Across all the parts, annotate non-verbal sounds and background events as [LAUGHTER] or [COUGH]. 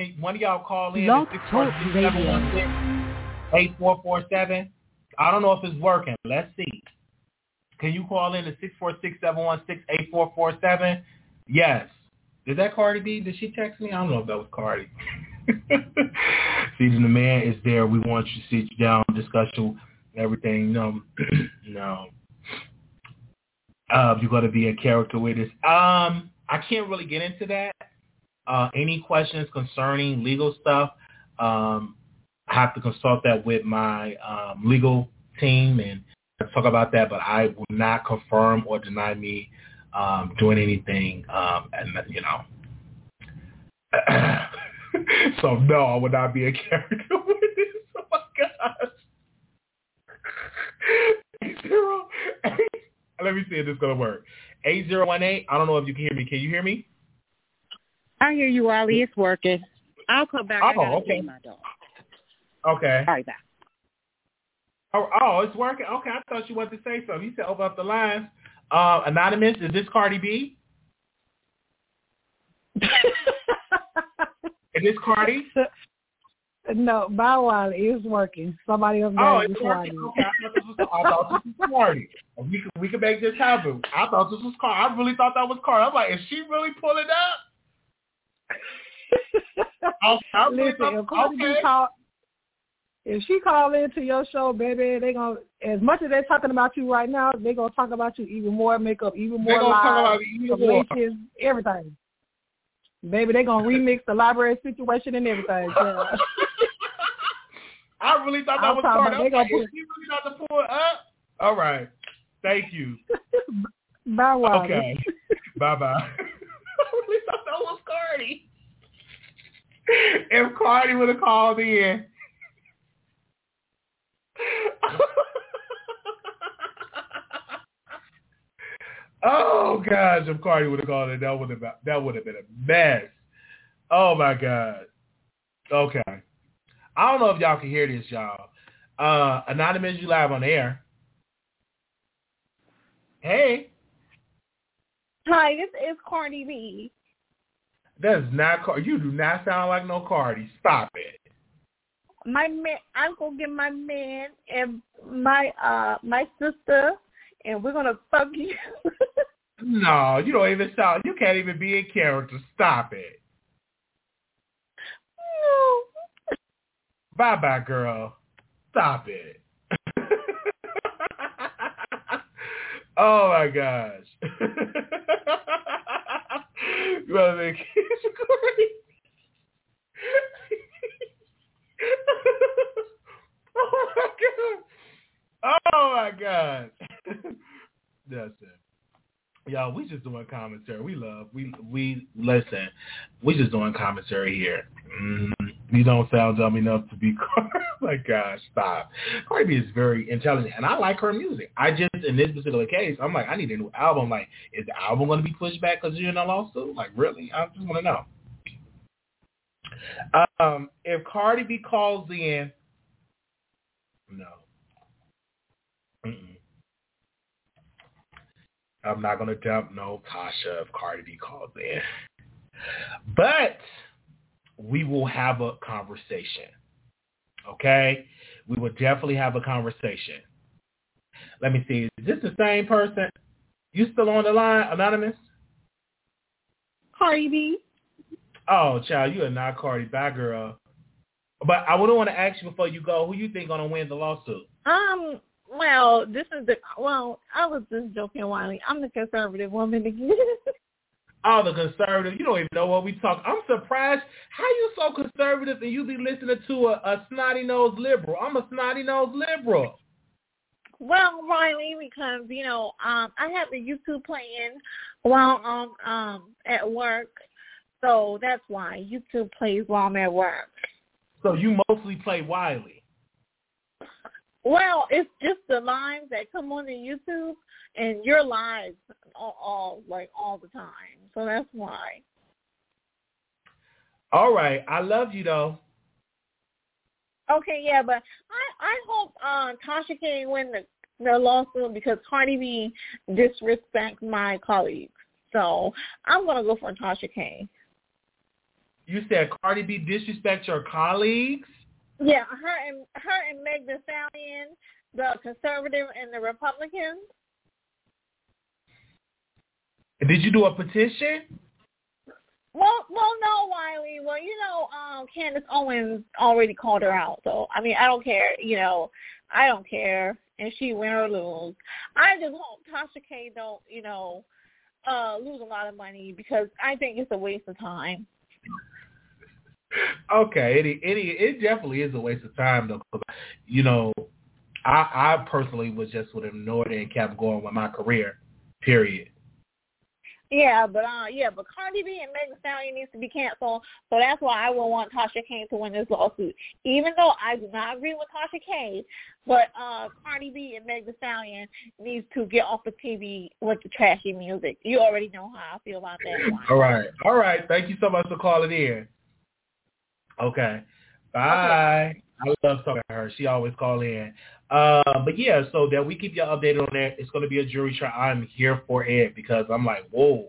Can one of y'all call in at six four six seven one six eight four four seven? I don't know if it's working. Let's see. Can you call in at six four six seven one six eight four four seven? Yes. Is that Cardi B? Did she text me? I don't know if that was Cardi. [LAUGHS] Season the man is there. We want you to sit you down, discuss everything. No, [CLEARS THROAT] no. Uh, you're going to be a character witness. Um, I can't really get into that. Uh, any questions concerning legal stuff, um, I have to consult that with my um, legal team and talk about that. But I will not confirm or deny me um, doing anything, um, and you know. [LAUGHS] so no, I would not be a [LAUGHS] character witness. Oh my gosh. Zero. [LAUGHS] Let me see if this is gonna work. Eight zero one eight. I don't know if you can hear me. Can you hear me? I hear you, Ali. It's working. I'll come back. Oh, I gotta okay. feed my dog. Okay. All right, back. Oh, oh, it's working. Okay, I thought you wanted to say something. You said open up the lines. Uh, anonymous, is this Cardi B? [LAUGHS] is this Cardi? No, Bow Wow is working. Somebody else Oh, it's this working. Okay, I thought this was, I thought this was Cardi. We could we could make this happen. I thought this was Cardi. I really thought that was Cardi. I'm like, is she really pulling up? Okay, I really Listen, if B okay. call, if she call into your show, baby, they gonna as much as they're talking about you right now, they gonna talk about you even more, make up even more lies, about you even more. relations, everything. Baby, they gonna remix the library situation and everything. Yeah. [LAUGHS] I really thought that I'm was talking Cardi. about I was they like, is she really to pull it up? All right. Thank you. [LAUGHS] Bow Wow. Okay. [LAUGHS] bye bye. I really thought was Cardi. If Cardi would have called in. oh gosh, if Cardi would have called in, that would have that would have been a mess. Oh my god. Okay. I don't know if y'all can hear this, y'all. Uh, Anonymous, you live on air. Hey. Hi, this is Cardi B. That is not Cardi. You do not sound like no Cardi. Stop it. My man, I'm gonna get my man and my uh my sister, and we're gonna fuck you. [LAUGHS] No, you don't even sound. You can't even be in character. Stop it. No. Bye bye, girl. Stop it. [LAUGHS] oh my gosh. [LAUGHS] you want to make Cardi? [LAUGHS] oh my god. Oh my god. That's it. Y'all, we just doing commentary. We love, we we listen. We just doing commentary here. Mm, you don't sound dumb enough to be. [LAUGHS] Cardi my gosh, stop. Cardi B is very intelligent, and I like her music. I just, in this particular case, I'm like, I need a new album. Like, is the album going to be pushed back because you're in a lawsuit? Like, really? I just want to know. Um, if Cardi B calls in, no. Mm-mm. I'm not gonna dump no Tasha if Cardi B calls in. But we will have a conversation. Okay? We will definitely have a conversation. Let me see. Is this the same person? You still on the line, Anonymous? Cardi B. Oh, child, you are not Cardi. Bye, girl. But I would want to ask you before you go, who you think gonna win the lawsuit? Um. Well, this is the well. I was just joking, Wiley. I'm the conservative woman again. [LAUGHS] Oh, the conservative. You don't even know what we talk. I'm surprised. How you so conservative and you be listening to a, a snotty nosed liberal? I'm a snotty nosed liberal. well, Riley, because you know, um, I have the YouTube playing while um um at work, so that's why YouTube plays while I'm at work. So you mostly play Wiley. Well, it's just the lives that come on the YouTube and your lives all, all like all the time. So that's why. All right. I love you though. Okay, yeah, but I I hope uh, Tasha can win the the lawsuit because Cardi B disrespects my colleagues. So I'm gonna go for Tasha K. You said Cardi B disrespect your colleagues. Yeah, her and her and Meg Thee Stallion, the conservative and the Republicans. Did you do a petition? Well, well, no, Wiley. Well, you know, um, Candace Owens already called her out, so I mean, I don't care. You know, I don't care, and she win or lose. I just hope Tasha K don't, you know, uh, lose a lot of money because I think it's a waste of time. Okay, it it it definitely is a waste of time though. Cause, you know, I I personally was just would have ignored it and kept going with my career. Period. Yeah, but uh, yeah, but Cardi B and Megan Stallion needs to be canceled. So that's why I would want Tasha K to win this lawsuit, even though I do not agree with Tasha K. But uh, Cardi B and Megan Thee Stallion needs to get off the TV with the trashy music. You already know how I feel about that. All right, all right. Thank you so much for calling in. Okay, bye. Okay. I love talking to her. She always call in. Uh, but yeah, so that we keep y'all updated on that. It's going to be a jury trial. I'm here for it because I'm like, whoa.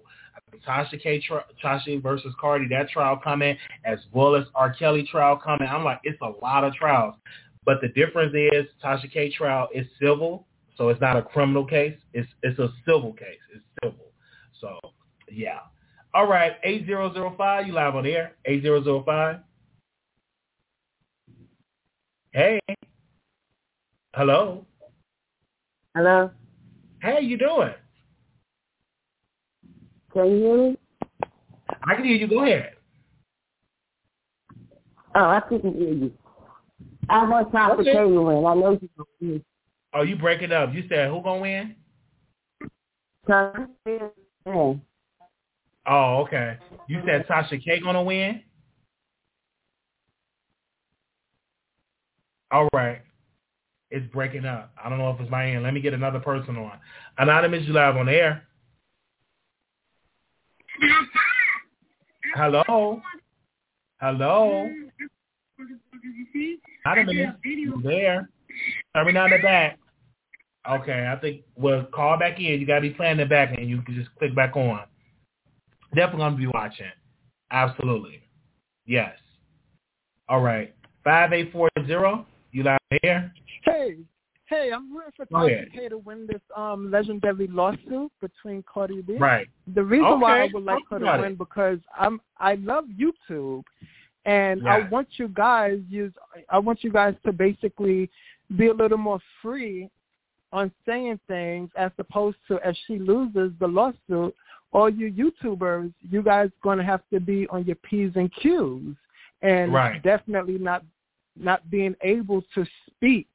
Tasha K, Tasha versus Cardi, that trial coming, as well as R. Kelly trial coming. I'm like, it's a lot of trials. But the difference is Tasha K trial is civil, so it's not a criminal case. It's it's a civil case. It's civil. So yeah. All right, eight zero zero five. You live on air. Eight zero zero five. Hey. Hello. Hello. Hey, you doing? Can you hear me? I can hear you. Go ahead. Oh, I couldn't hear you. I want Tasha okay. K to win. I know you gonna win. Oh, you breaking up. You said who gonna win? Tasha K. Oh, okay. You said Tasha K gonna win? All right. It's breaking up. I don't know if it's my end. Let me get another person on. Anonymous, you live on air. Hello. Hello. Anonymous, you there? Turn me down the back. Okay, I think we'll call back in. You gotta be playing the back and you can just click back on. Definitely gonna be watching. Absolutely. Yes. All right. Five eight four zero. You live here? Hey, hey, I'm rooting for Tasha K to win this um legendary lawsuit between Cardi B. Right. The reason okay. why I would like her to win because I'm I love YouTube, and I want you guys use I want you guys to basically be a little more free on saying things as opposed to if she loses the lawsuit, all you YouTubers, you guys going to have to be on your P's and Q's and right. definitely not not being able to speak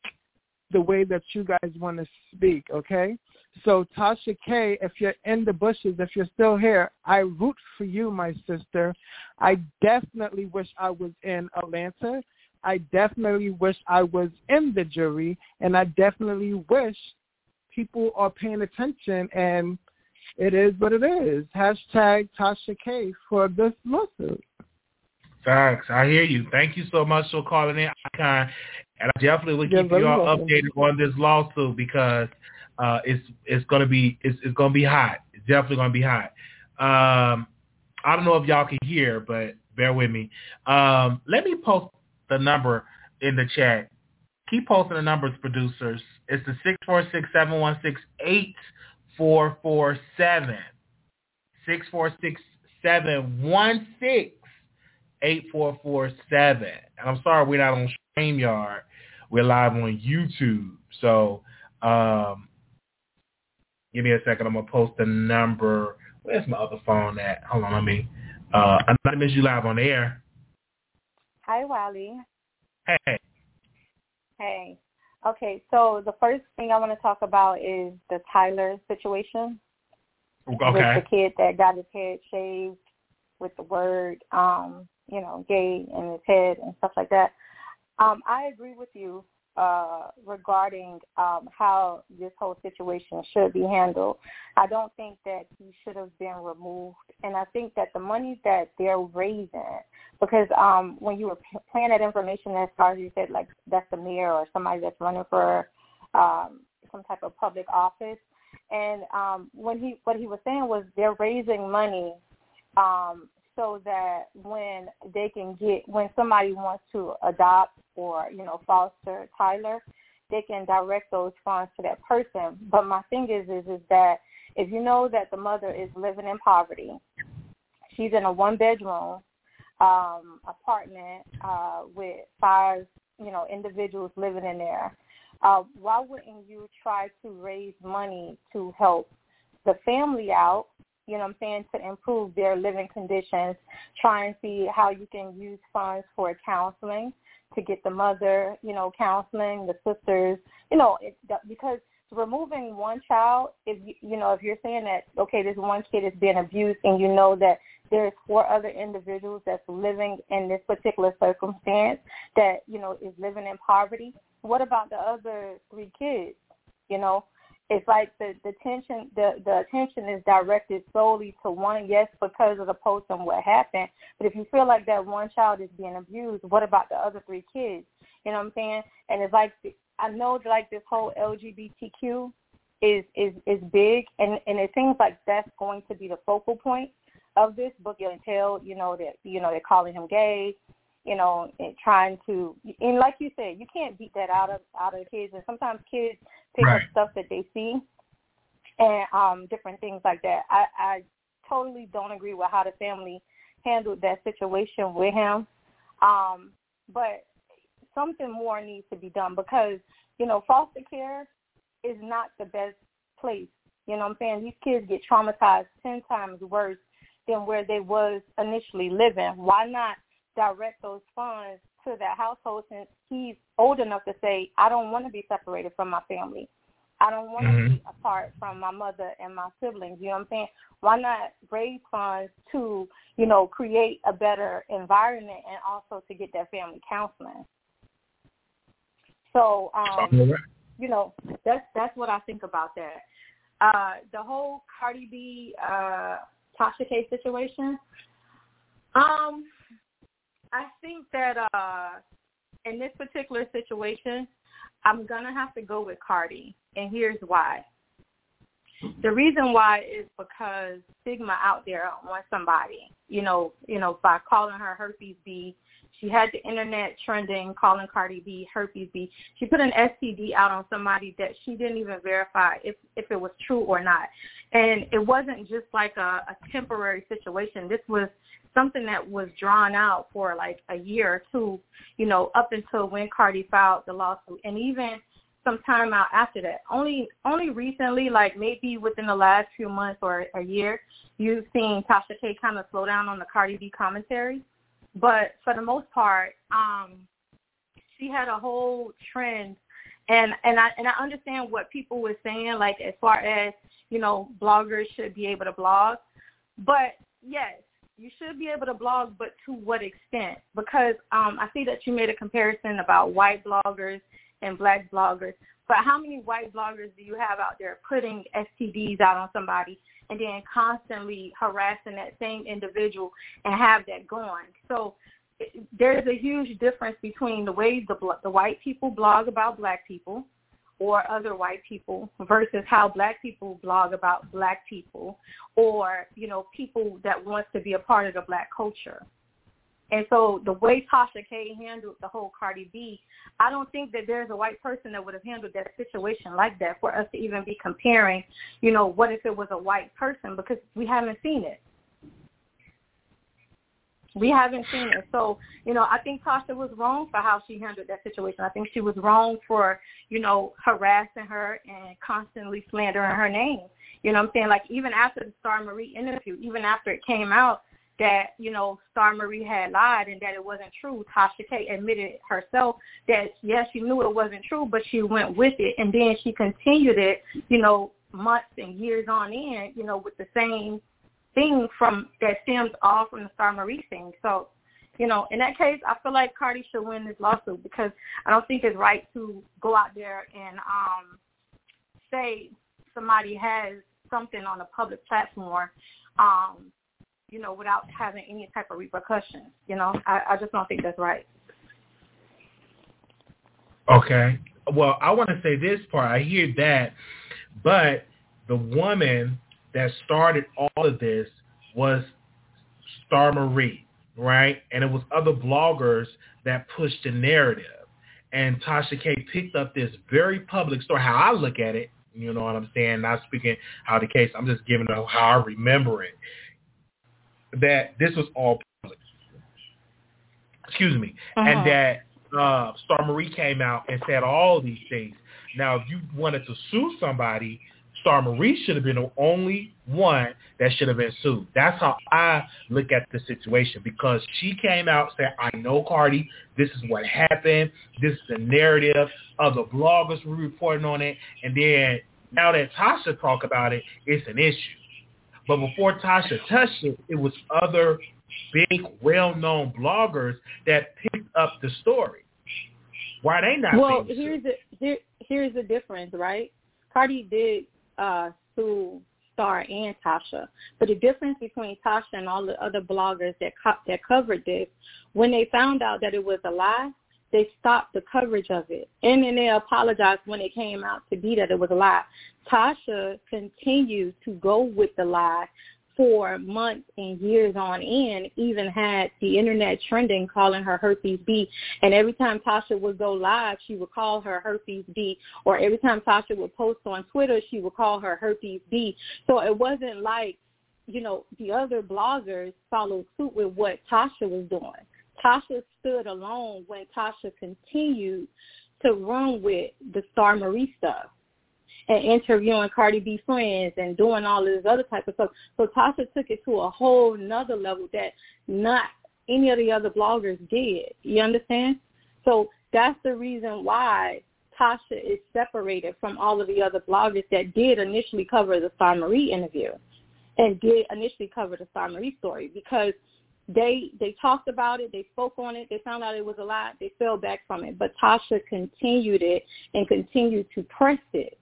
the way that you guys want to speak, okay? So Tasha K, if you're in the bushes, if you're still here, I root for you, my sister. I definitely wish I was in Atlanta. I definitely wish I was in the jury, and I definitely wish people are paying attention. And it is what it is. Hashtag Tasha K for this lawsuit. Thanks. I hear you. Thank you so much for calling in, Icon. And I definitely will keep you all updated on this lawsuit because uh, it's it's gonna be it's, it's gonna be hot. It's definitely gonna be hot. Um, I don't know if y'all can hear, but bear with me. Um, let me post the number in the chat. Keep posting the numbers, producers. It's the six four six seven one six eight four four seven. Six four six seven one six 8447. And I'm sorry we're not on StreamYard. We're live on YouTube. So um, give me a second. I'm going to post the number. Where's my other phone at? Hold on, let me. Uh, Anonymous, you live on air. Hi, Wally. Hey. Hey. Okay, so the first thing I want to talk about is the Tyler situation. Okay. With the kid that got his head shaved with the word um you know, gay in his head and stuff like that. Um, I agree with you uh, regarding um, how this whole situation should be handled. I don't think that he should have been removed, and I think that the money that they're raising, because um, when you were playing that information as far as you said, like that's the mayor or somebody that's running for um, some type of public office, and um, when he what he was saying was they're raising money um, so that when they can get when somebody wants to adopt or you know foster Tyler, they can direct those funds to that person. But my thing is is is that if you know that the mother is living in poverty, she's in a one bedroom um apartment uh with five you know individuals living in there uh why wouldn't you try to raise money to help the family out you know what I'm saying, to improve their living conditions, try and see how you can use funds for counseling to get the mother, you know, counseling, the sisters, you know, it, because removing one child, if you, you know, if you're saying that, okay, this one kid is being abused and you know that there's four other individuals that's living in this particular circumstance that, you know, is living in poverty, what about the other three kids? You know, it's like the the attention the the attention is directed solely to one yes because of the post and what happened. But if you feel like that one child is being abused what about the other three kids? You know what i'm saying? And it's like i know like this whole lgbtq is is is big and and it seems like that's going to be the focal point of this book until you know that you know they're calling him gay you know, and trying to and like you said, you can't beat that out of out of kids. And sometimes kids pick right. up stuff that they see and um different things like that. I, I totally don't agree with how the family handled that situation with him. Um, but something more needs to be done because, you know, foster care is not the best place. You know what I'm saying? These kids get traumatized ten times worse than where they was initially living. Why not direct those funds that household since he's old enough to say, I don't want to be separated from my family. I don't want mm-hmm. to be apart from my mother and my siblings. You know what I'm saying? Why not raise funds to, you know, create a better environment and also to get that family counseling? So, um, you know, that's that's what I think about that. Uh, the whole Cardi B, uh, Tasha K situation. Um, I think that uh, in this particular situation, I'm gonna have to go with Cardi, and here's why. The reason why is because stigma out there on somebody, you know, you know, by calling her herpes B. She had the internet trending, calling Cardi B herpes B. She put an STD out on somebody that she didn't even verify if if it was true or not. And it wasn't just like a, a temporary situation. This was something that was drawn out for like a year or two, you know, up until when Cardi filed the lawsuit, and even some time out after that. Only only recently, like maybe within the last few months or a year, you've seen Tasha K kind of slow down on the Cardi B commentary. But for the most part, um, she had a whole trend and and I and I understand what people were saying, like as far as you know, bloggers should be able to blog. But yes, you should be able to blog, but to what extent? Because um, I see that you made a comparison about white bloggers and black bloggers. But how many white bloggers do you have out there putting STDs out on somebody and then constantly harassing that same individual and have that going? So there's a huge difference between the way the the white people blog about black people or other white people versus how black people blog about black people or, you know, people that wants to be a part of the black culture. And so the way Tasha K handled the whole Cardi B, I don't think that there's a white person that would have handled that situation like that for us to even be comparing, you know, what if it was a white person because we haven't seen it. We haven't seen it. So, you know, I think Tasha was wrong for how she handled that situation. I think she was wrong for, you know, harassing her and constantly slandering her name. You know what I'm saying? Like even after the Star Marie interview, even after it came out that, you know, Star Marie had lied and that it wasn't true, Tasha K admitted herself that yes, she knew it wasn't true, but she went with it and then she continued it, you know, months and years on end, you know, with the same thing from that stems all from the Star Marie thing. So, you know, in that case, I feel like Cardi should win this lawsuit because I don't think it's right to go out there and um say somebody has something on a public platform, um, you know, without having any type of repercussions. You know, I, I just don't think that's right. Okay. Well, I want to say this part. I hear that, but the woman that started all of this was Star Marie, right? And it was other bloggers that pushed the narrative. And Tasha K picked up this very public story. How I look at it, you know what I'm saying? Not speaking how the case. I'm just giving how I remember it. That this was all public. Excuse me, uh-huh. and that uh, Star Marie came out and said all these things. Now, if you wanted to sue somebody, Star Marie should have been the only one that should have been sued. That's how I look at the situation because she came out and said, I know Cardi, this is what happened, this is the narrative, of the bloggers were reporting on it, and then now that Tasha talk about it, it's an issue. But before Tasha touched it, it was other big, well-known bloggers that picked up the story. Why they not? Well, here's the here, here's the difference, right? Cardi did uh, sue Star and Tasha, but the difference between Tasha and all the other bloggers that co- that covered this, when they found out that it was a lie, they stopped the coverage of it, and then they apologized when it came out to be that it was a lie. Tasha continued to go with the lie for months and years on end, even had the internet trending calling her herpes B. And every time Tasha would go live, she would call her herpes B. Or every time Tasha would post on Twitter, she would call her herpes B. So it wasn't like, you know, the other bloggers followed suit with what Tasha was doing. Tasha stood alone when Tasha continued to run with the Star Marie stuff and interviewing Cardi B friends and doing all this other type of stuff. So Tasha took it to a whole nother level that not any of the other bloggers did. You understand? So that's the reason why Tasha is separated from all of the other bloggers that did initially cover the Star Marie interview and did initially cover the Star Marie story because they they talked about it, they spoke on it, they found out it was a lie, they fell back from it. But Tasha continued it and continued to press it.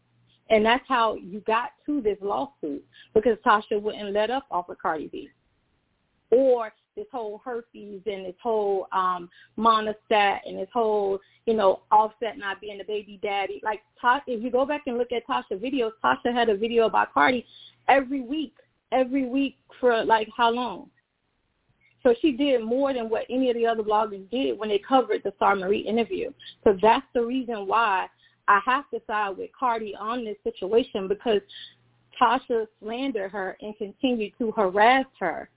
And that's how you got to this lawsuit because Tasha wouldn't let up off of Cardi B. Or this whole herpes and this whole um Monistat and this whole, you know, offset not being the baby daddy. Like if you go back and look at Tasha videos, Tasha had a video about Cardi every week, every week for like how long? So she did more than what any of the other bloggers did when they covered the Star Marie interview. So that's the reason why I have to side with Cardi on this situation because Tasha slandered her and continued to harass her.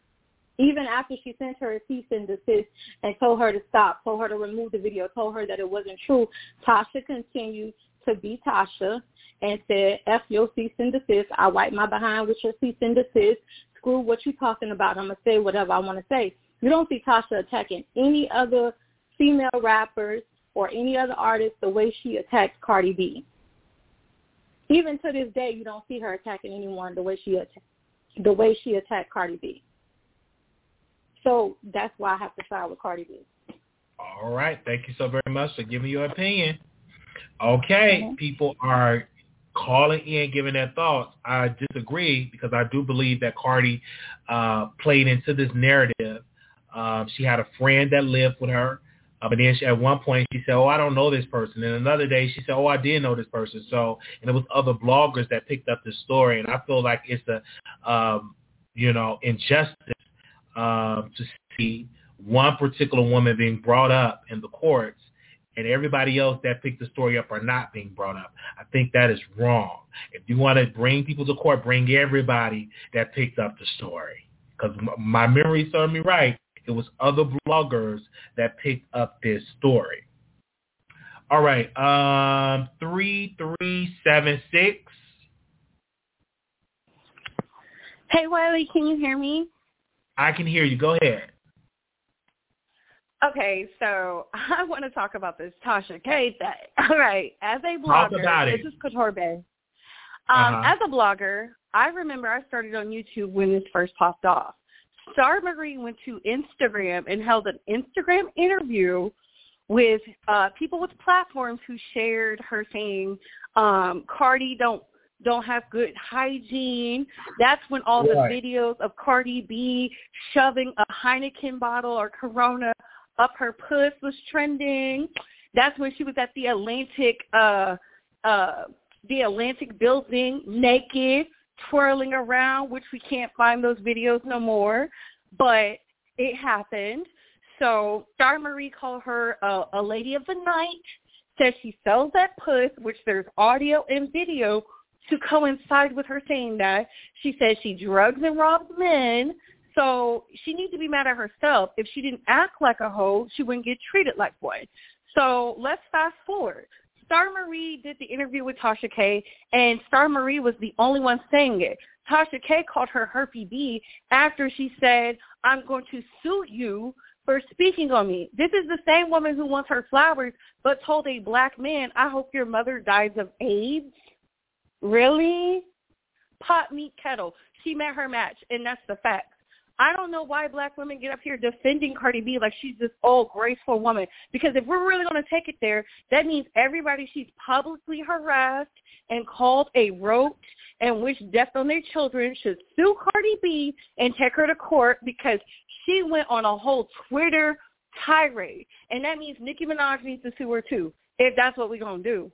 Even after she sent her a cease and desist and told her to stop, told her to remove the video, told her that it wasn't true, Tasha continued to be Tasha and said, F your cease and desist. I wipe my behind with your cease and desist. Screw what you talking about. I'm going to say whatever I want to say. You don't see Tasha attacking any other female rappers or any other artist the way she attacks Cardi B. Even to this day, you don't see her attacking anyone the way she atta- the way she attacked Cardi B. So that's why I have to side with Cardi B. All right. Thank you so very much for giving your opinion. Okay, mm-hmm. people are calling in, giving their thoughts. I disagree because I do believe that Cardi uh, played into this narrative. Um, she had a friend that lived with her. Uh, but then she, at one point she said, "Oh, I don't know this person." And another day she said, "Oh, I did know this person." So, and it was other bloggers that picked up the story, and I feel like it's a, um, you know, injustice um, to see one particular woman being brought up in the courts, and everybody else that picked the story up are not being brought up. I think that is wrong. If you want to bring people to court, bring everybody that picked up the story. Because my memory served me right it was other bloggers that picked up this story. All right, um, three three seven six. Hey Wiley, can you hear me? I can hear you. Go ahead. Okay, so [LAUGHS] I want to talk about this Tasha K thing. [LAUGHS] All right, as a blogger, this is Bay. Um, uh-huh. As a blogger, I remember I started on YouTube when this first popped off. Star Marie went to Instagram and held an Instagram interview with uh, people with platforms who shared her saying, um, Cardi don't don't have good hygiene. That's when all right. the videos of Cardi B shoving a Heineken bottle or Corona up her puss was trending. That's when she was at the Atlantic uh uh the Atlantic building naked twirling around, which we can't find those videos no more. but it happened. So Star Marie called her a, a lady of the night. Says she sells that puss, which there's audio and video to coincide with her saying that. She says she drugs and robs men. So she needs to be mad at herself. If she didn't act like a hoe, she wouldn't get treated like one. So let's fast forward. Star Marie did the interview with Tasha K, and Star Marie was the only one saying it. Tasha K called her Herpy B after she said, I'm going to sue you for speaking on me. This is the same woman who wants her flowers but told a black man, I hope your mother dies of AIDS. Really? Pot meat kettle. She met her match, and that's the fact. I don't know why black women get up here defending Cardi B like she's this old graceful woman. Because if we're really going to take it there, that means everybody she's publicly harassed and called a roach and wished death on their children should sue Cardi B and take her to court because she went on a whole Twitter tirade. And that means Nicki Minaj needs to sue her too, if that's what we're going to do.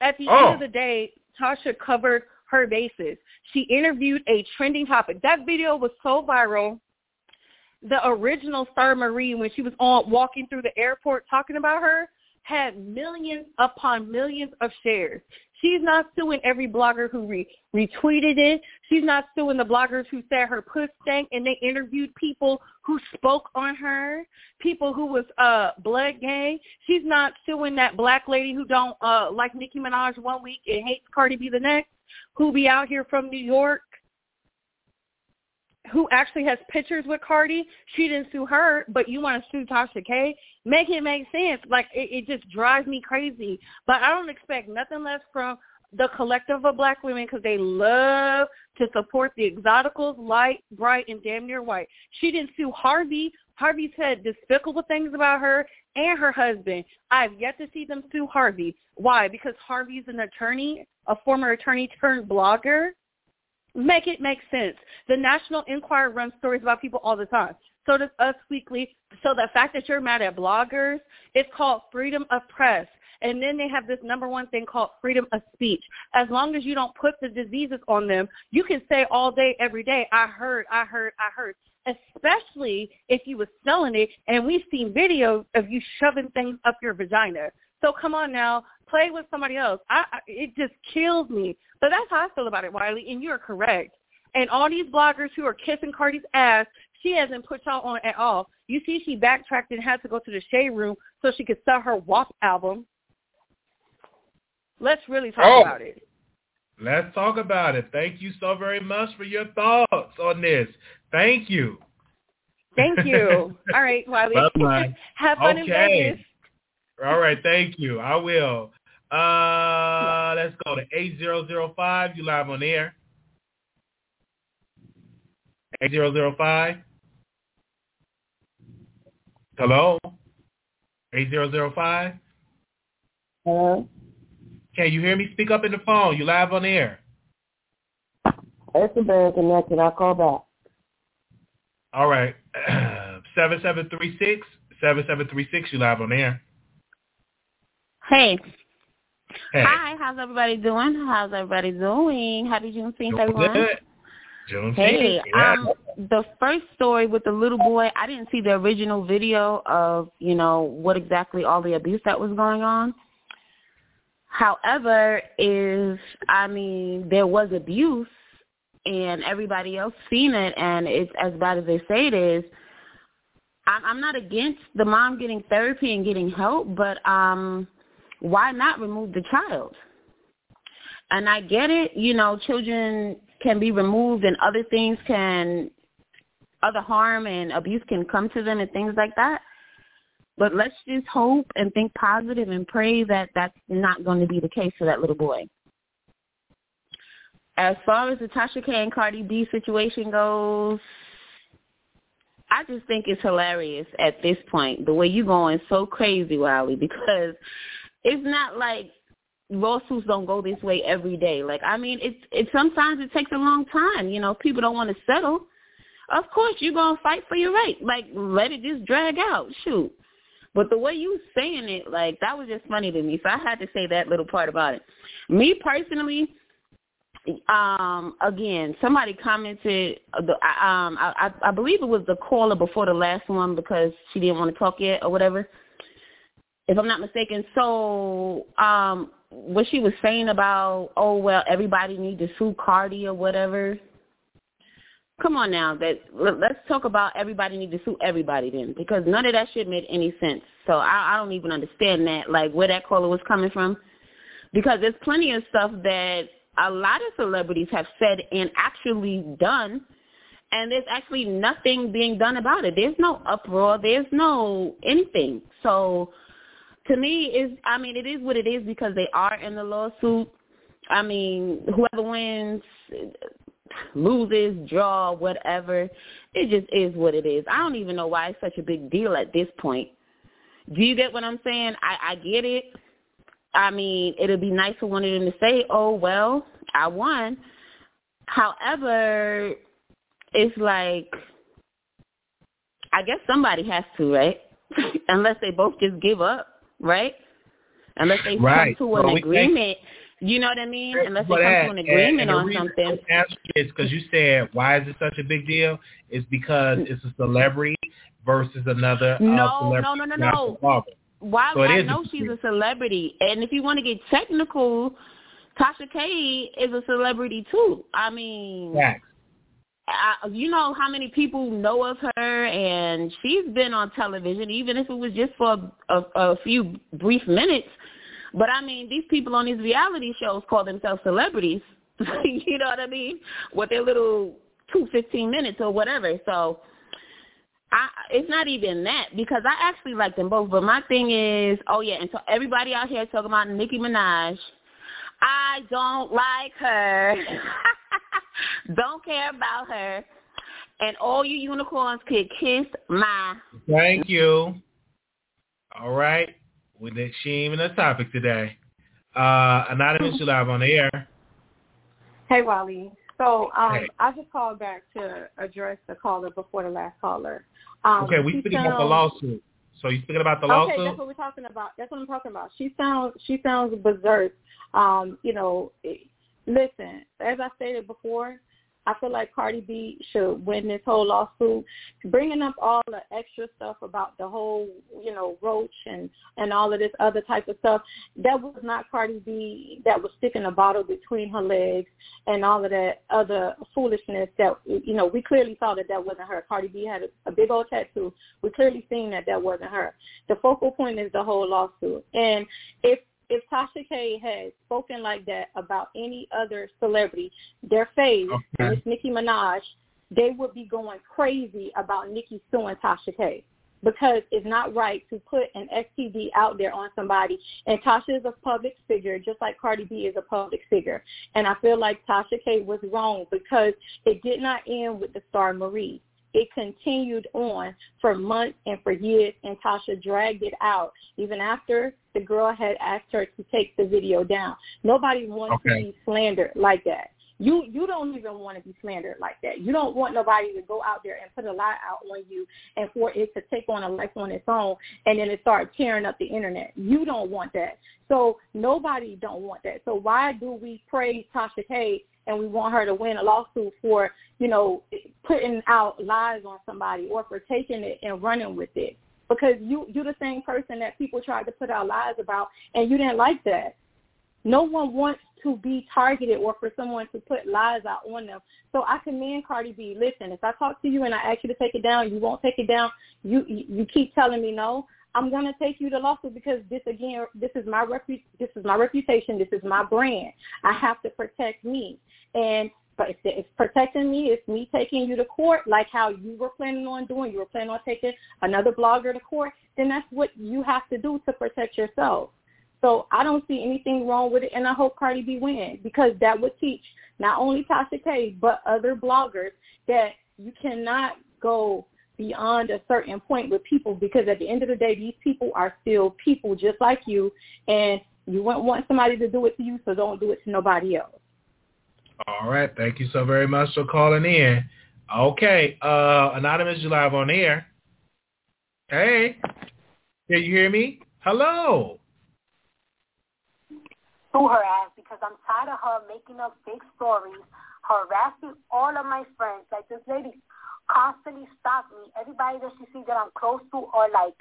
At the oh. end of the day, Tasha covered her bases. She interviewed a trending topic. That video was so viral. The original Star Marie, when she was on walking through the airport talking about her, had millions upon millions of shares. She's not suing every blogger who re- retweeted it. She's not suing the bloggers who said her puss stank and they interviewed people who spoke on her, people who was uh blood gang. She's not suing that black lady who don't uh like Nicki Minaj one week and hates Cardi B the next, who be out here from New York who actually has pictures with Cardi. She didn't sue her, but you want to sue Tasha K? Make it make sense. Like it, it just drives me crazy. But I don't expect nothing less from the collective of black women because they love to support the exoticals, light, bright, and damn near white. She didn't sue Harvey. Harvey said despicable things about her and her husband. I've yet to see them sue Harvey. Why? Because Harvey's an attorney, a former attorney turned blogger Make it make sense. The National Enquirer runs stories about people all the time. So does Us Weekly. So the fact that you're mad at bloggers, it's called freedom of press. And then they have this number one thing called freedom of speech. As long as you don't put the diseases on them, you can say all day, every day, I heard, I heard, I heard. Especially if you were selling it and we've seen videos of you shoving things up your vagina. So come on now, play with somebody else. I, I it just kills me. But that's how I feel about it, Wiley, and you're correct. And all these bloggers who are kissing Cardi's ass, she hasn't put y'all on at all. You see, she backtracked and had to go to the shade room so she could sell her WAP album. Let's really talk oh. about it. Let's talk about it. Thank you so very much for your thoughts on this. Thank you. Thank you. [LAUGHS] All right, Wiley. Bye-bye. Have fun okay. in Vegas. All right, thank you. I will. Uh, let's go to 8005. You live on the air. 8005. Hello? 8005. Hello? Can you hear me? Speak up in the phone. You live on the air. It's a bad connection. I'll call back. All right. [CLEARS THROAT] 7736. 7736. You live on the air. Hey. Hey. Hi, how's everybody doing? How's everybody doing? Happy Juneteenth, everyone. Good. Juneteenth. Hey, yeah. um, the first story with the little boy, I didn't see the original video of, you know, what exactly all the abuse that was going on. However, is I mean, there was abuse and everybody else seen it and it's as bad as they say it is. I'm, I'm not against the mom getting therapy and getting help, but um why not remove the child? And I get it, you know, children can be removed and other things can, other harm and abuse can come to them and things like that. But let's just hope and think positive and pray that that's not going to be the case for that little boy. As far as the Tasha K and Cardi B situation goes, I just think it's hilarious at this point, the way you're going so crazy, Wiley, [LAUGHS] because it's not like lawsuits don't go this way every day. Like I mean, it's it sometimes it takes a long time. You know, people don't want to settle. Of course, you're gonna fight for your right. Like let it just drag out. Shoot. But the way you saying it, like that was just funny to me. So I had to say that little part about it. Me personally, um again somebody commented um I, I believe it was the caller before the last one because she didn't want to talk yet or whatever if i'm not mistaken so um what she was saying about oh well everybody need to sue cardi or whatever come on now that let's talk about everybody need to sue everybody then because none of that shit made any sense so i i don't even understand that like where that caller was coming from because there's plenty of stuff that a lot of celebrities have said and actually done and there's actually nothing being done about it. There's no uproar. There's no anything. So to me is I mean it is what it is because they are in the lawsuit. I mean, whoever wins loses, draw, whatever. It just is what it is. I don't even know why it's such a big deal at this point. Do you get what I'm saying? I, I get it. I mean, it'd be nice for one of them to say, "Oh well, I won." However, it's like I guess somebody has to, right? [LAUGHS] Unless they both just give up, right? Unless they right. come to an well, agreement. You know what I mean? Unless they come to an agreement and, and on something. It's because you said, why is it such a big deal? It's because it's a celebrity versus another. No, uh, no, no, no, no why so I know she's a celebrity, and if you want to get technical, Tasha K is a celebrity too. I mean, I, you know how many people know of her, and she's been on television, even if it was just for a, a few brief minutes. But I mean, these people on these reality shows call themselves celebrities. [LAUGHS] you know what I mean? With their little two fifteen minutes or whatever. So I, it's not even that because I actually like them both. But my thing is, oh yeah, and so everybody out here talking about Nicki Minaj. I don't like her. [LAUGHS] don't care about her. And all you unicorns could kiss my. Thank you. All right. We did she even a topic today. Uh, Anonymous, you live on the air. Hey, Wally. So um, hey. I just called back to address the caller before the last caller. Um, okay, we speaking about the lawsuit. So you speaking about the lawsuit? Okay, that's what we're talking about. That's what I'm talking about. She sounds she sounds berserk. Um, you know, listen, as I stated before, I feel like Cardi B should win this whole lawsuit. Bringing up all the extra stuff about the whole, you know, roach and and all of this other type of stuff, that was not Cardi B. That was sticking a bottle between her legs and all of that other foolishness. That you know, we clearly saw that that wasn't her. Cardi B had a, a big old tattoo. We clearly seen that that wasn't her. The focal point is the whole lawsuit. And if if Tasha K had spoken like that about any other celebrity, their face, okay. Miss Nicki Minaj, they would be going crazy about Nicki suing Tasha K because it's not right to put an STD out there on somebody. And Tasha is a public figure, just like Cardi B is a public figure. And I feel like Tasha K was wrong because it did not end with the star Marie it continued on for months and for years, and Tasha dragged it out even after the girl had asked her to take the video down. Nobody wants okay. to be slandered like that. You you don't even want to be slandered like that. You don't want nobody to go out there and put a lie out on you and for it to take on a life on its own and then it start tearing up the internet. You don't want that. So nobody don't want that. So why do we praise Tasha K and we want her to win a lawsuit for, you know, putting out lies on somebody or for taking it and running with it. Because you you're the same person that people tried to put out lies about and you didn't like that. No one wants to be targeted or for someone to put lies out on them. So I commend Cardi B. Listen, if I talk to you and I ask you to take it down, you won't take it down. You you keep telling me no. I'm to take you to lawsuit because this again, this is my repu- this is my reputation, this is my brand. I have to protect me, and but it's, it's protecting me. It's me taking you to court, like how you were planning on doing. You were planning on taking another blogger to court. Then that's what you have to do to protect yourself. So I don't see anything wrong with it, and I hope Cardi B wins because that would teach not only Tasha K but other bloggers that you cannot go beyond a certain point with people because at the end of the day, these people are still people just like you, and you wouldn't want somebody to do it to you, so don't do it to nobody else. All right. Thank you so very much for calling in. Okay. Uh, Anonymous, you live on air. Hey. Can you hear me? Hello. sue her ass because I'm tired of her making up fake stories, harassing all of my friends. Like this lady constantly stalks me. Everybody that she sees that I'm close to or like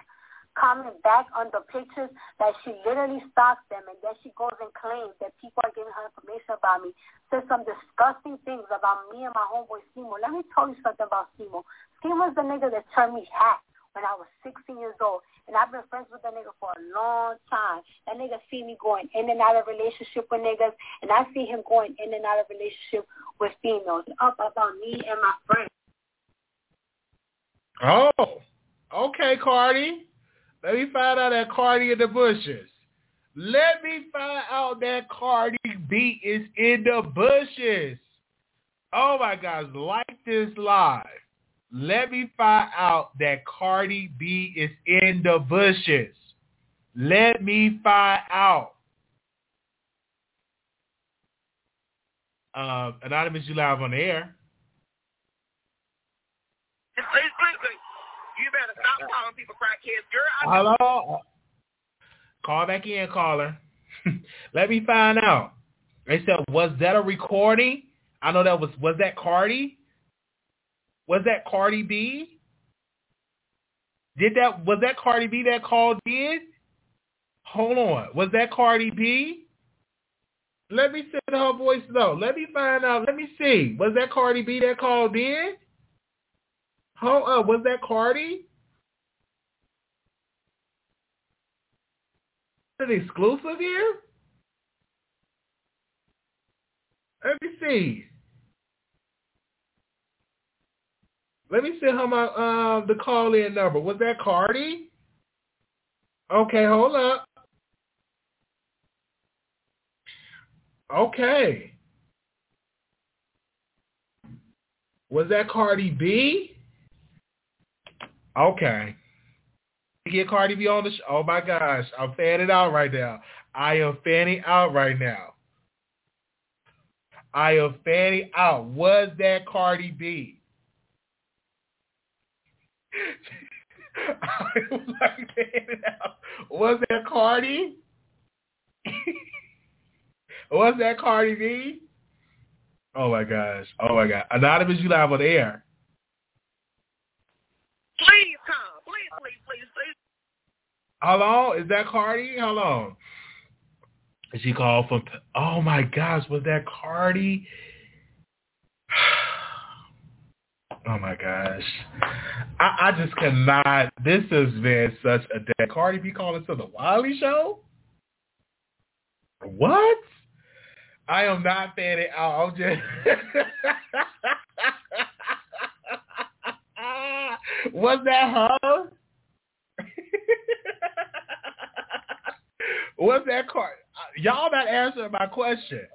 comment back on the pictures that she literally stalks them and then she goes and claims that people are giving her information about me. Says some disgusting things about me and my homeboy Simo. Let me tell you something about Simo. Simo's the nigga that turned me hat when I was 16 years old. And I've been friends with that nigga for a long time. That nigga see me going in and out of relationship with niggas, and I see him going in and out of relationship with females. Up about me and my friends. Oh, okay, Cardi. Let me find out that Cardi in the bushes. Let me find out that Cardi B is in the bushes. Oh my God, like this live. Let me find out that Cardi B is in the bushes. Let me find out. Uh, Anonymous, you live on the air. You better stop calling people crackheads, girl. Hello. Call back in, caller. [LAUGHS] Let me find out. They said, was that a recording? I know that was. Was that Cardi? Was that Cardi B? Did that? Was that Cardi B that called in? Hold on. Was that Cardi B? Let me send her voice though. Let me find out. Let me see. Was that Cardi B that called in? Up, was that Cardi? It exclusive here? Let me see. Let me see how my uh, the call in number. Was that Cardi? Okay, hold up. Okay. Was that Cardi B? Okay. Get Cardi B on the show. Oh my gosh, I'm fanning out right now. I am fanning out right now. I am fanning out. Was that Cardi B? [LAUGHS] I am like out. Was that Cardi? [LAUGHS] Was that Cardi B? Oh my gosh. Oh my god. Anonymous, you live on air. Please come. Please, please, please, please. Hello? Is that Cardi? Hello. Is she called from, oh my gosh, was that Cardi? [SIGHS] Oh my gosh. I, I just cannot. This has been such a day. Cardi B calling to the Wiley show? What? I am not fanning out. I'm just [LAUGHS] Was that her? Was that Cardi? Y'all not answering my question.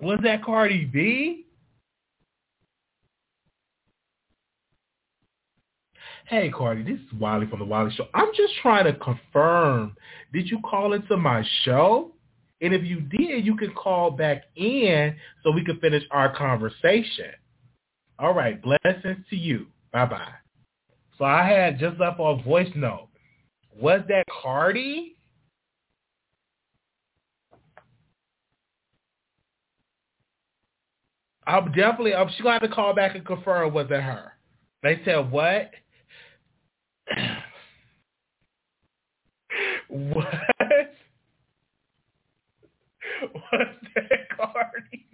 Was that Cardi B? Hey Cardi, this is Wiley from the Wiley Show. I'm just trying to confirm. Did you call into my show? And if you did, you can call back in so we can finish our conversation. All right. Blessings to you. Bye-bye. So I had just left a voice note. Was that Cardi? I'm definitely, I'm, to have to call back and confirm was it her. They said, what? [CLEARS THROAT] what? [LAUGHS] Was that Cardi?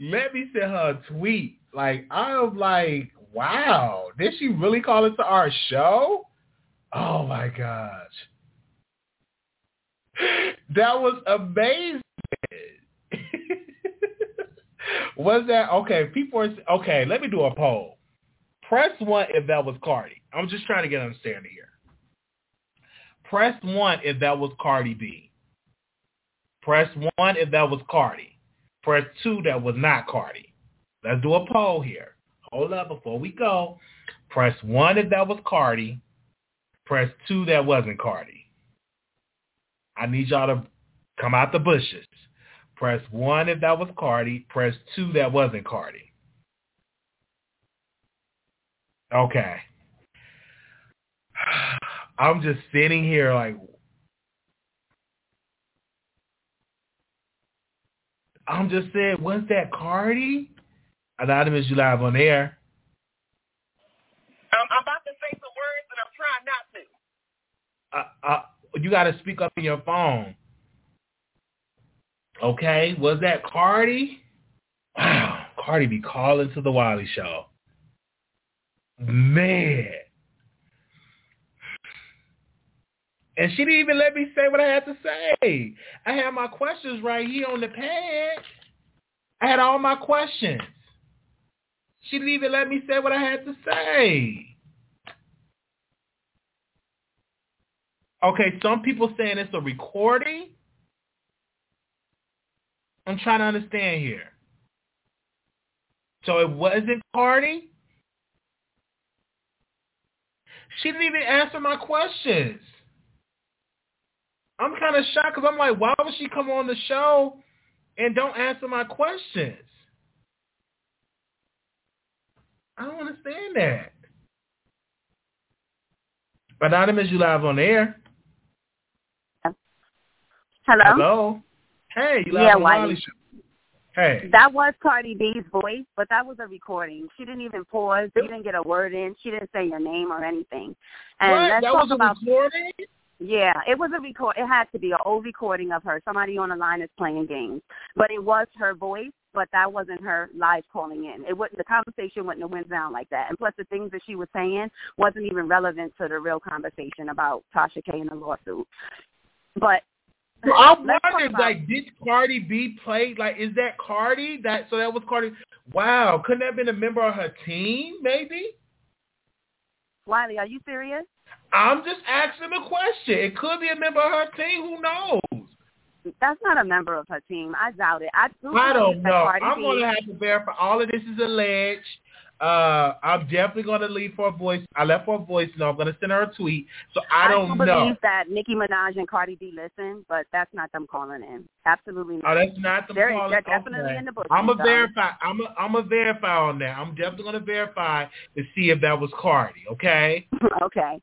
Let me send her a tweet. Like I'm like, wow, did she really call into our show? Oh my gosh. That was amazing. [LAUGHS] was that okay? People are okay. Let me do a poll. Press one if that was Cardi. I'm just trying to get an understanding here. Press one if that was Cardi B. Press one if that was Cardi. Press two that was not Cardi. Let's do a poll here. Hold up before we go. Press one if that was Cardi. Press two that wasn't Cardi. I need y'all to come out the bushes. Press one if that was Cardi. Press two that wasn't Cardi. Okay. [SIGHS] I'm just sitting here like, I'm just saying, was that Cardi? Anonymous, you live on air. I'm, I'm about to say some words, and I'm trying not to. Uh, uh, you got to speak up in your phone. Okay, was that Cardi? Wow, Cardi B calling to the Wiley Show. Man. And she didn't even let me say what I had to say. I had my questions right here on the pad. I had all my questions. She didn't even let me say what I had to say. Okay, some people saying it's a recording. I'm trying to understand here. So it wasn't Cardi? She didn't even answer my questions. I'm kind of shocked because I'm like, why would she come on the show and don't answer my questions? I don't understand that. But anonymous, you live on air. Hello. Hello. Hey, you live yeah, on Wiley Show. Hey. That was Cardi B's voice, but that was a recording. She didn't even pause. You didn't get a word in. She didn't say your name or anything. And what? let's that talk was a about, recording? Yeah, it was a record. It had to be an old recording of her. Somebody on the line is playing games, but it was her voice. But that wasn't her live calling in. It wouldn't. The conversation wouldn't have went down like that. And plus, the things that she was saying wasn't even relevant to the real conversation about Tasha K and the lawsuit. But so I wondered, like, did Cardi B play? Like, is that Cardi? That so that was Cardi. Wow, couldn't that have been a member of her team? Maybe. Wiley, are you serious? I'm just asking a question. It could be a member of her team. Who knows? That's not a member of her team. I doubt it. I do I don't know. I'm going to have to verify. All of this is alleged. Uh, I'm definitely going to leave for a voice. I left for a voice note. I'm going to send her a tweet. So I don't do know. believe that Nicki Minaj and Cardi B listen, but that's not them calling in. Absolutely not. Oh, that's not the They're, calling. they're definitely okay. in the book. I'm gonna verify. I'm a, I'm gonna verify on that. I'm definitely gonna verify to see if that was Cardi. Okay. [LAUGHS] okay.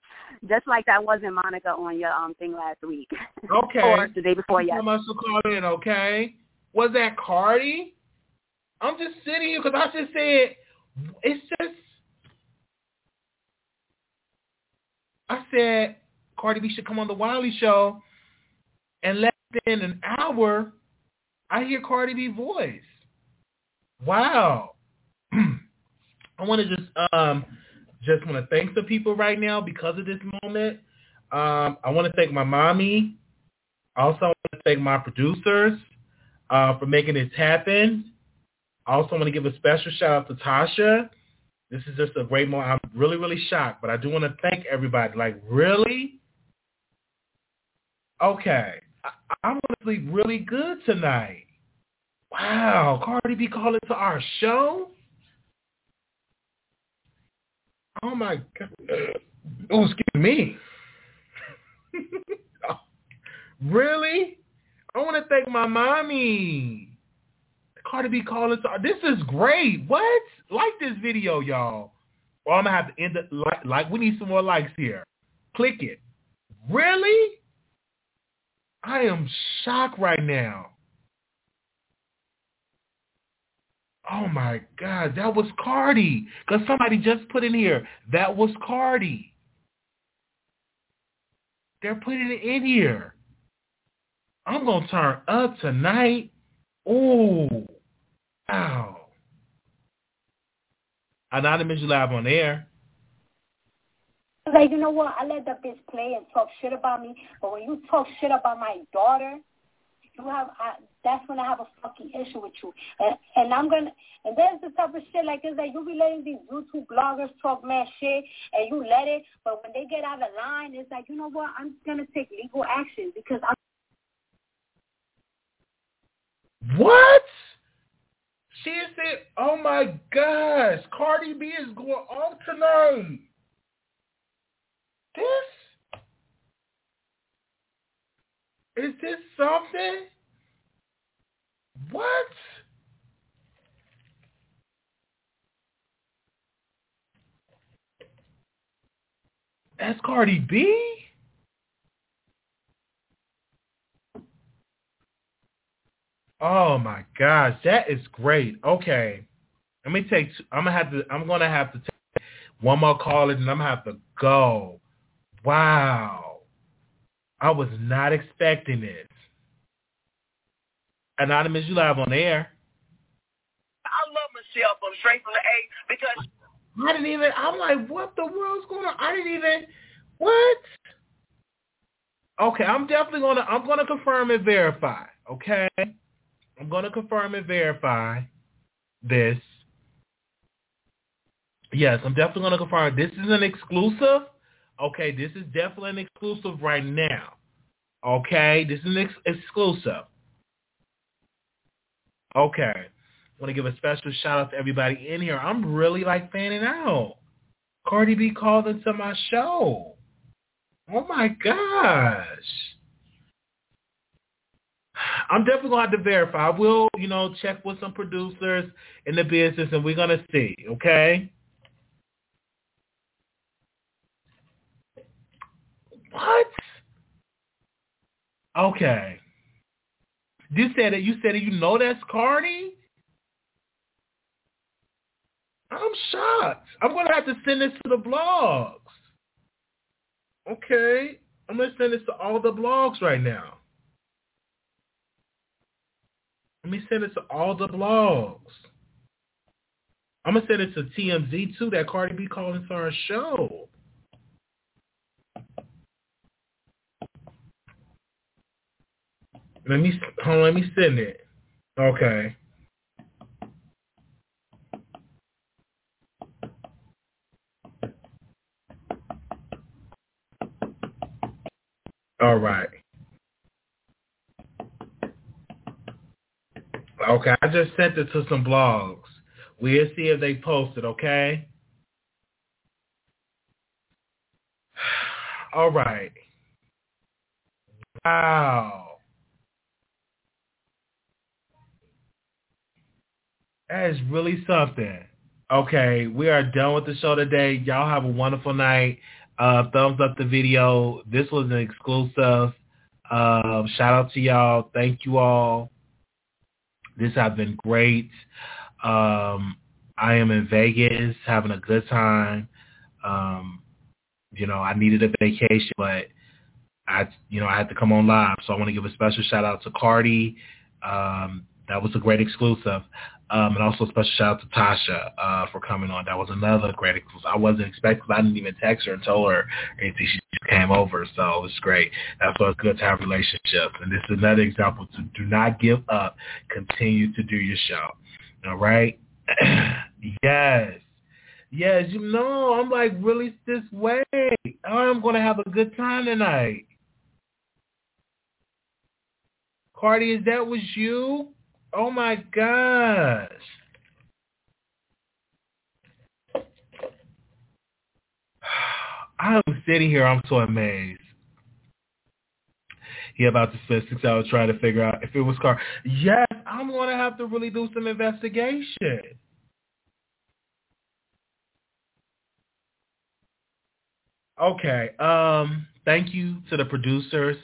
Just like that wasn't Monica on your um thing last week. [LAUGHS] Okay. or the day before yesterday. much to call in? Okay. Was that Cardi? I'm just sitting here because I just said it's just. I said Cardi B should come on the Wiley Show, and less than an hour, I hear Cardi B voice. Wow. [CLEARS THROAT] I want to just um just want to thank the people right now because of this moment. Um, I want to thank my mommy. Also, I want to thank my producers uh, for making this happen. I also want to give a special shout out to Tasha. This is just a great moment. I'm really, really shocked, but I do want to thank everybody. Like, really? Okay. I- I'm going to sleep really good tonight. Wow. Cardi B calling to our show? Oh, my God. Oh, excuse me. [LAUGHS] really? I want to thank my mommy. Cardi B calling this is great. What? Like this video, y'all. Or I'm gonna have to end it like like we need some more likes here. Click it. Really? I am shocked right now. Oh my God, that was Cardi. Because somebody just put in here, that was Cardi. They're putting it in here. I'm going to turn up tonight. Ooh. Wow. Anonymous you live on air. Like, you know what? I let that bitch play and talk shit about me. But when you talk shit about my daughter, you have I, that's when I have a fucking issue with you. And, and I'm gonna and there's the type of shit like this that you be letting these YouTube bloggers talk mad shit and you let it, but when they get out of line, it's like you know what? I'm gonna take legal action because I'm. What? She said, oh my gosh, Cardi B is going off tonight. This? Is this something? What? That's Cardi B? Oh my gosh, that is great. Okay. Let me take I'm gonna have to I'm gonna have to take one more call and I'm gonna have to go. Wow. I was not expecting it. Anonymous, you live on air. I love Michelle from straight from the A because I didn't even I'm like, what the world's going on? I didn't even what? Okay, I'm definitely gonna I'm gonna confirm and verify. Okay. I'm gonna confirm and verify this. Yes, I'm definitely gonna confirm this is an exclusive. Okay, this is definitely an exclusive right now. Okay, this is an ex- exclusive. Okay. I want to give a special shout out to everybody in here. I'm really like fanning out. Cardi B called into my show. Oh my gosh. I'm definitely gonna have to verify. I will, you know, check with some producers in the business and we're gonna see, okay? What? Okay. You said it. You said it. You know that's Cardi. I'm shocked. I'm gonna have to send this to the blogs. Okay, I'm gonna send this to all the blogs right now. Let me send it to all the blogs. I'm gonna send it to TMZ too. That Cardi B calling for our show. Let me hold on, let me send it. Okay. All right. Okay, I just sent it to some blogs. We'll see if they post it, okay? [SIGHS] All right. Wow. That is really something. Okay, we are done with the show today. Y'all have a wonderful night. Uh, thumbs up the video. This was an exclusive. Uh, shout out to y'all. Thank you all. This has been great. Um, I am in Vegas having a good time. Um, you know, I needed a vacation, but I, you know, I had to come on live. So I want to give a special shout out to Cardi. Um, that was a great exclusive. Um, and also a special shout out to Tasha uh, for coming on. That was another great exclusive. I wasn't expecting. I didn't even text her and told her anything. She just came over, so it was great. That's why it's good to have relationships. And this is another example to do not give up. Continue to do your show. All right. [CLEARS THROAT] yes. Yes, you know, I'm like really this way. I'm gonna have a good time tonight. Cardi, is that was you? Oh my gosh. [SIGHS] I'm sitting here, I'm so amazed. He about to spend six hours trying to figure out if it was car. Yes, I'm gonna have to really do some investigation. Okay. Um, thank you to the producers.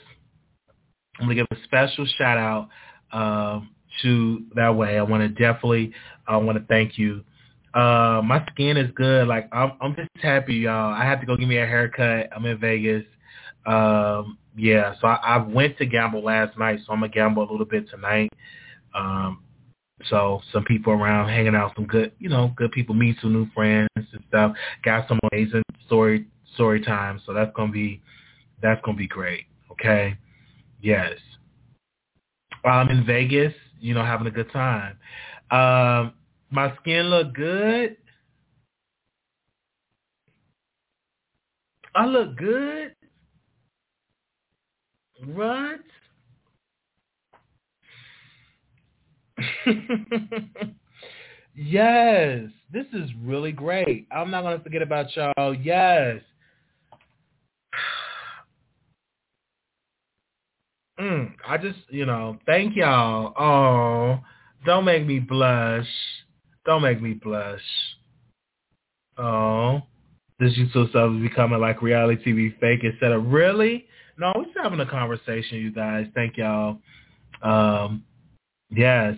I'm gonna give a special shout out um, to that way. I want to definitely, I want to thank you. Uh, my skin is good. Like I'm, I'm just happy, y'all. I had to go give me a haircut. I'm in Vegas. Um, yeah, so I, I went to gamble last night, so I'm gonna gamble a little bit tonight. Um, so some people around hanging out, some good, you know, good people, meet some new friends and stuff. Got some amazing story story time, so that's gonna be that's gonna be great. Okay, yes. I'm in Vegas you know, having a good time. Um, my skin look good. I look good. What? [LAUGHS] yes, this is really great. I'm not going to forget about y'all. Yes. Mm, I just, you know, thank y'all. Oh, don't make me blush. Don't make me blush. Oh, This YouTube stuff is becoming like reality TV fake instead of really. No, we're just having a conversation, you guys. Thank y'all. Um, yes,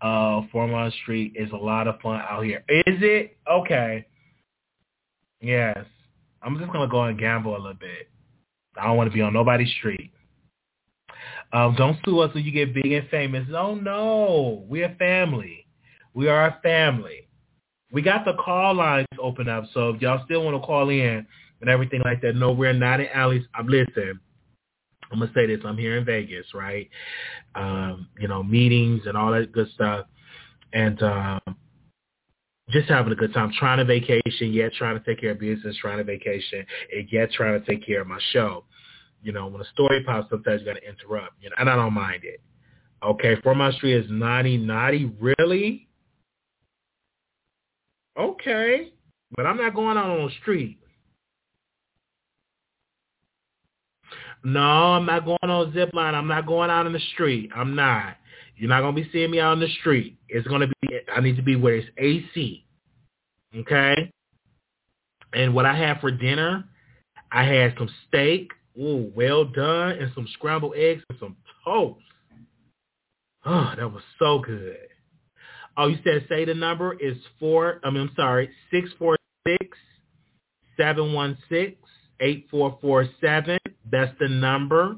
uh, Fremont Street is a lot of fun out here. Is it? Okay. Yes. I'm just gonna go and gamble a little bit. I don't want to be on nobody's street. Um, don't sue us when you get big and famous. Oh no, we're a family. We are a family. We got the call lines open up, so if y'all still want to call in and everything like that, no, we're not in alleys. I'm listen. I'm gonna say this. I'm here in Vegas, right? Um, you know, meetings and all that good stuff, and um, just having a good time, trying to vacation, yet trying to take care of business, trying to vacation, and yet trying to take care of my show. You know, when a story pops, sometimes you got to interrupt. You know, and I don't mind it. Okay, Fremont Street is naughty, naughty. Really? Okay, but I'm not going out on the street. No, I'm not going on zip line. I'm not going out in the street. I'm not. You're not gonna be seeing me out in the street. It's gonna be. I need to be where it's AC. Okay. And what I had for dinner, I had some steak, ooh, well done, and some scrambled eggs and some toast. Oh, that was so good. Oh, you said say the number is four. I mean, I'm sorry, six four six seven one six eight four four seven. That's the number.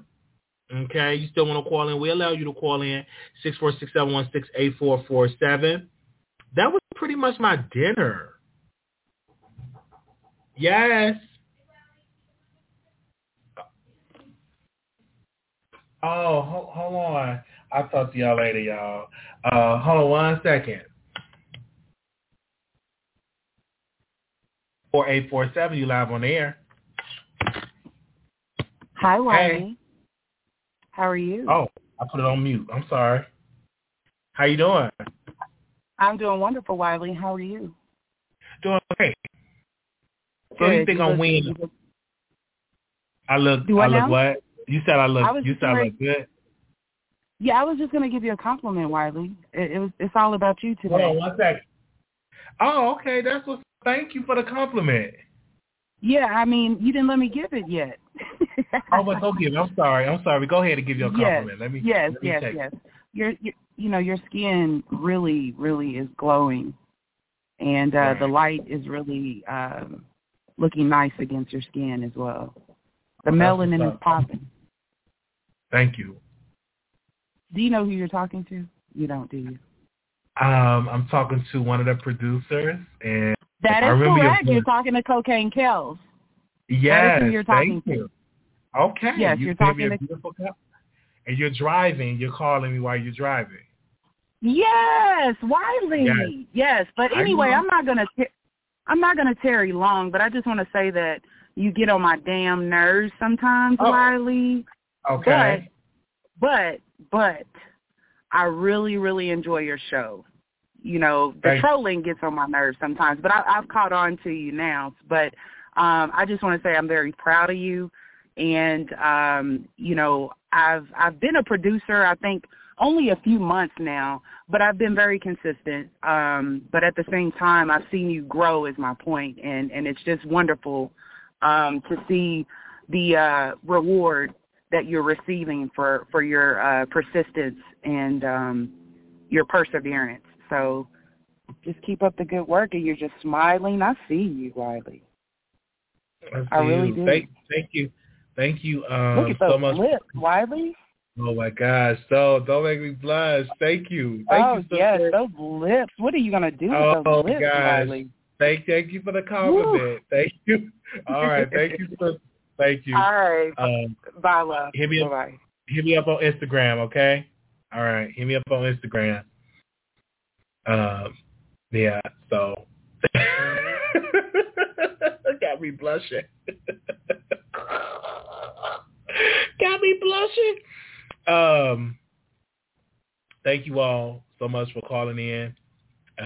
Okay, you still want to call in? We allow you to call in 646-716-8447. That was pretty much my dinner. Yes. Oh, hold, hold on. I'll talk to y'all later, y'all. Uh, hold on one second. 4847, you live on the air. Hi, Wiley. Hey. How are you? Oh, I put it on mute. I'm sorry. How you doing? I'm doing wonderful, Wiley. How are you? Doing great. So you think I'm winning? I look. Do I, I look now? what? You said I look. I you said I look good. Yeah, I was just gonna give you a compliment, Wiley. It, it was. It's all about you today. Hold on one second. Oh, okay. That's what. Thank you for the compliment. Yeah, I mean, you didn't let me give it yet. [LAUGHS] oh, but don't give. I'm sorry. I'm sorry. Go ahead and give you a compliment. Yes, let me. Yes, let me yes, yes. Your, your, you know, your skin really, really is glowing, and uh Right. the light is really um looking nice against your skin as well. The that's melanin is popping. Thank you. Do you know who you're talking to? You don't, do you? Um, I'm talking to one of the producers, and that is correct. Your You're talking to Cocaine Kells. yes, who you're talking thank to. you. Okay. Yes, you me talking a to- beautiful cup. And you're driving. You're calling me while you're driving. Yes, Wiley. Yes. Yes, but anyway. I'm not gonna. I'm not gonna tarry long, but I just want to say that you get on my damn nerves sometimes, Oh. Wiley. Okay. But, but, I really, really enjoy your show. You know, the Thank- trolling gets on my nerves sometimes, but I, I've caught on to you now. But um, I just want to say I'm very proud of you, and um, you know, I've I've been a producer. I think only a few months now, but I've been very consistent. Um, but at the same time, I've seen you grow. Is my point, and and it's just wonderful um, to see the uh, reward that you're receiving for for your uh, persistence and um, your perseverance. So just keep up the good work, and you're just smiling. I see you, Wiley. I, I really you. do. Thank, thank you. Thank you um, Look at those so much. lips, Wiley. Oh my gosh. So don't make me blush. Thank you. Thank oh you so yes, much. those lips. What are you gonna do with Oh those lips, gosh. Wiley? Thank thank you for the compliment. Thank you. [LAUGHS] All right. Thank you so thank you. All right. Um, Bye, love. hit me up Bye-bye. hit me up on Instagram, okay? All right, hit me up on Instagram. Um, yeah. So [LAUGHS] got me blushing. [LAUGHS] got me blushing. Um, thank you all so much for calling in.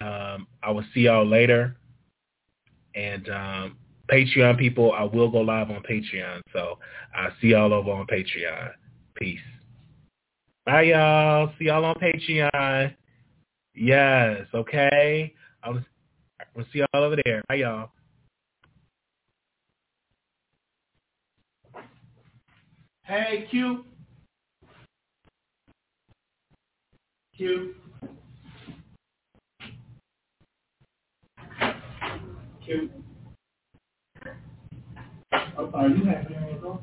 Um, I will see y'all later. And um, Patreon people, I will go live on Patreon. So I see y'all over on Patreon. Peace. Bye, y'all. See y'all on Patreon. Yes, okay. I'll, I'll see y'all over there. Bye, y'all. Hey, Q. Q. Q. I'm you your on?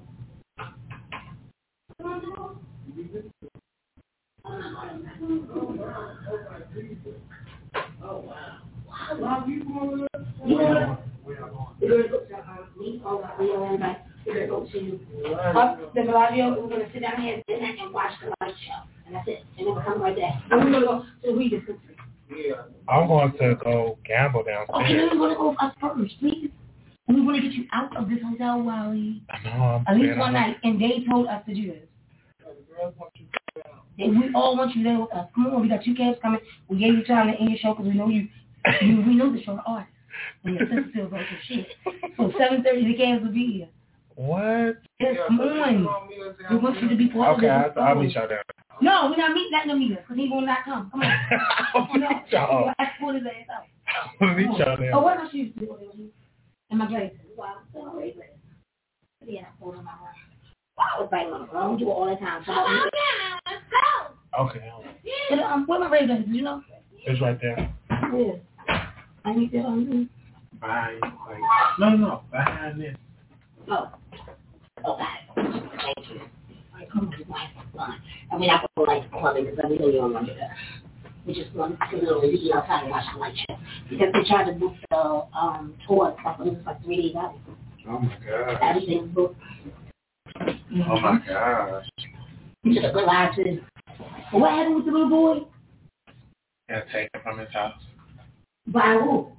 Oh wow. Wow, you going Yeah. We're going to go to um, all the Leo and like we're going to go to up the Bellagio. We're going to sit down here and, and watch the light show, and that's it. And we'll come right back. And we're going to go to Regis Country. Yeah. I'm going to go gamble downstairs. Okay, then we're going to go us first, please. We want to get you out of this hotel, Wally. I know. At least one night, and they told us to do this. And we all want you there with us. Come on, we got two cabs coming. We gave you time to end your show because we know you, you. We know the show artist. And your sister still goes to shit. So seven thirty, the cabs will be here. What? Yes, come on. We want you to be part okay, of it. Okay, I'll meet y'all there. No, we're not meeting that no meter because he will not come. Come on. [LAUGHS] [LAUGHS] I'll meet y'all. I'll meet y'all there. Oh, what else you do? And my glasses. Wow, still always glasses. Yeah, hold on my arm. Wow, I was biting on the phone. do it all the time. So oh, yeah, let's go. Okay. But, um, where my ray glasses? Do you know? It's right there. Yeah. I need to um. Bye. No, no, no. Behind this. Oh. Okay. Thank you. I come to my fun. And we're not going to like clubbing because I know you don't want to do that. We just want to literally be outside and watch the light show. Because they tried to book the um tour stuff, but it like three days out. Oh my god. Everything's booked. Mm-hmm. Oh my gosh. You should have realized it. What happened with the little boy? Got taken from his house. By who?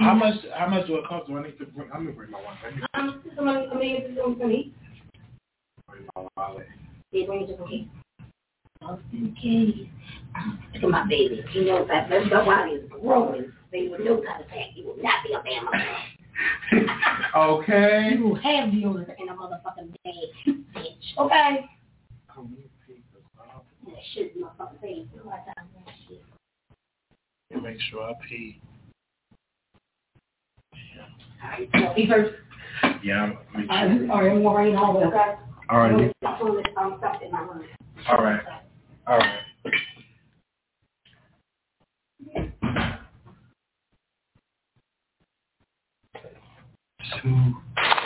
How much? How much will it cost? Do I need to bring? I'm gonna bring my one. Um, somebody, it's going to me. Bring my wallet. Yeah, bring it to me. Austin K. Look at my baby. He knows that. Why he's growing. He will know how to pack. He will not be a family. [LAUGHS] okay. You have the order in a motherfucking bag, bitch. Okay. That shit in my fucking face. Make sure I pee. Yeah. All right, pee first. Yeah, I'm. All right, I'm going right home, okay? All right. All right. All right. Two. total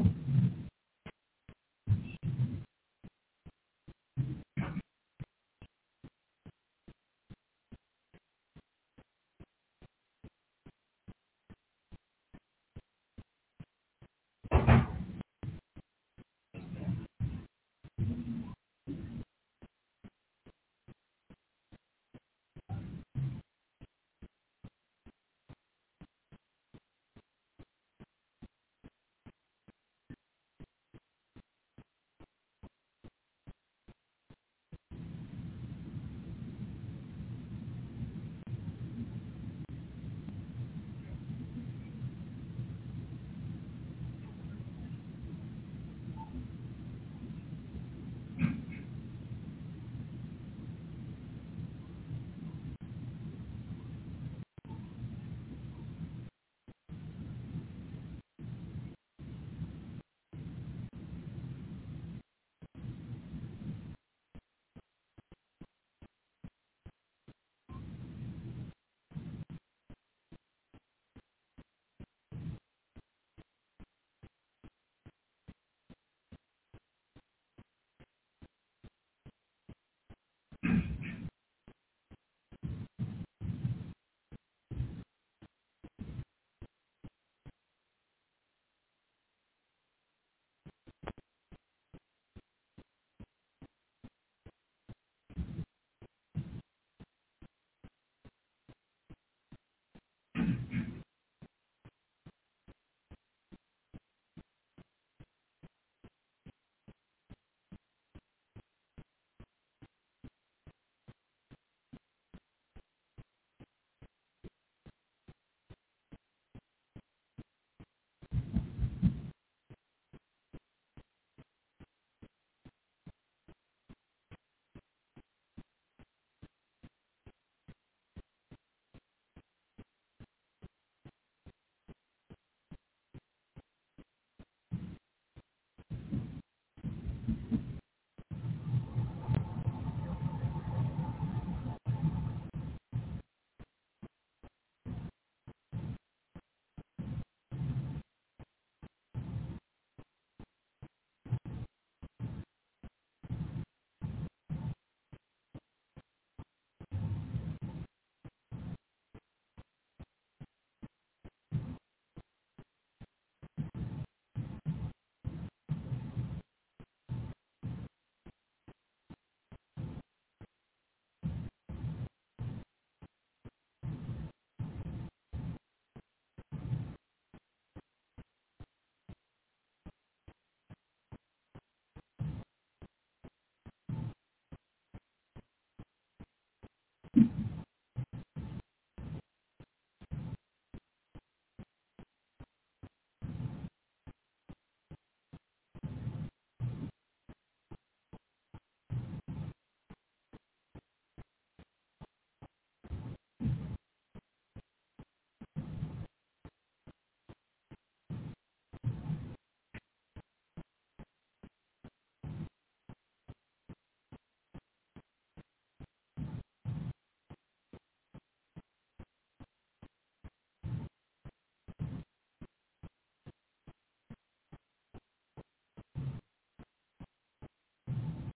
うん。